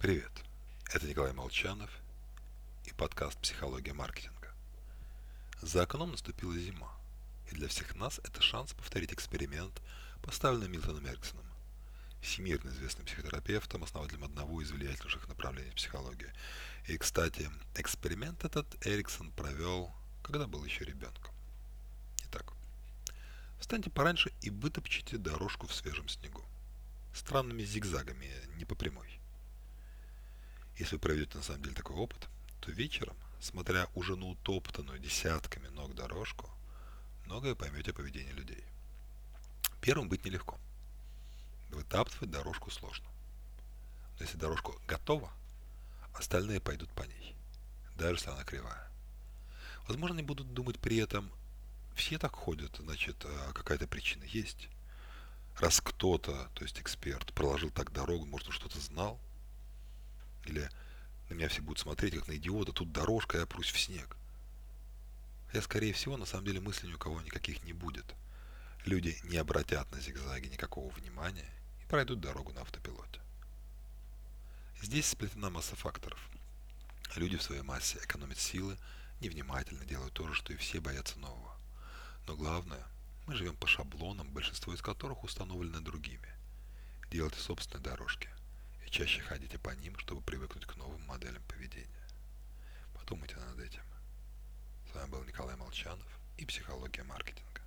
Привет, это Николай Молчанов и подкаст «Психология маркетинга». За окном наступила зима, и для всех нас это шанс повторить эксперимент, поставленный Милтоном Эриксоном, всемирно известным психотерапевтом, основателем одного из влиятельнейших направлений психологии. И, кстати, эксперимент этот Эриксон провел, когда был еще ребенком. Итак, встаньте пораньше и вытопчите дорожку в свежем снегу. Странными зигзагами, не по прямой. Если вы проведете на самом деле такой опыт, то вечером, смотря уже на утоптанную десятками ног дорожку, многое поймете о поведении людей. Первым быть нелегко. Вытаптывать дорожку сложно. Но если дорожка готова, остальные пойдут по ней, даже если она кривая. Возможно, они будут думать при этом, все так ходят, значит, а какая-то причина есть. Раз кто-то, то есть эксперт, проложил так дорогу, может, он что-то знал, или на меня все будут смотреть, как на идиота, тут дорожка, я прусь в снег. Хотя, скорее всего, на самом деле мыслей ни у кого никаких не будет. Люди не обратят на зигзаги никакого внимания и пройдут дорогу на автопилоте. Здесь сплетена масса факторов. Люди в своей массе экономят силы, невнимательно делают то же, что и все боятся нового. Но главное, мы живем по шаблонам, большинство из которых установлены другими. Делайте собственные дорожки и чаще ходите по ним, чтобы привыкнуть к новым моделям поведения. Подумайте над этим. С вами был Николай Молчанов и «Психология маркетинга».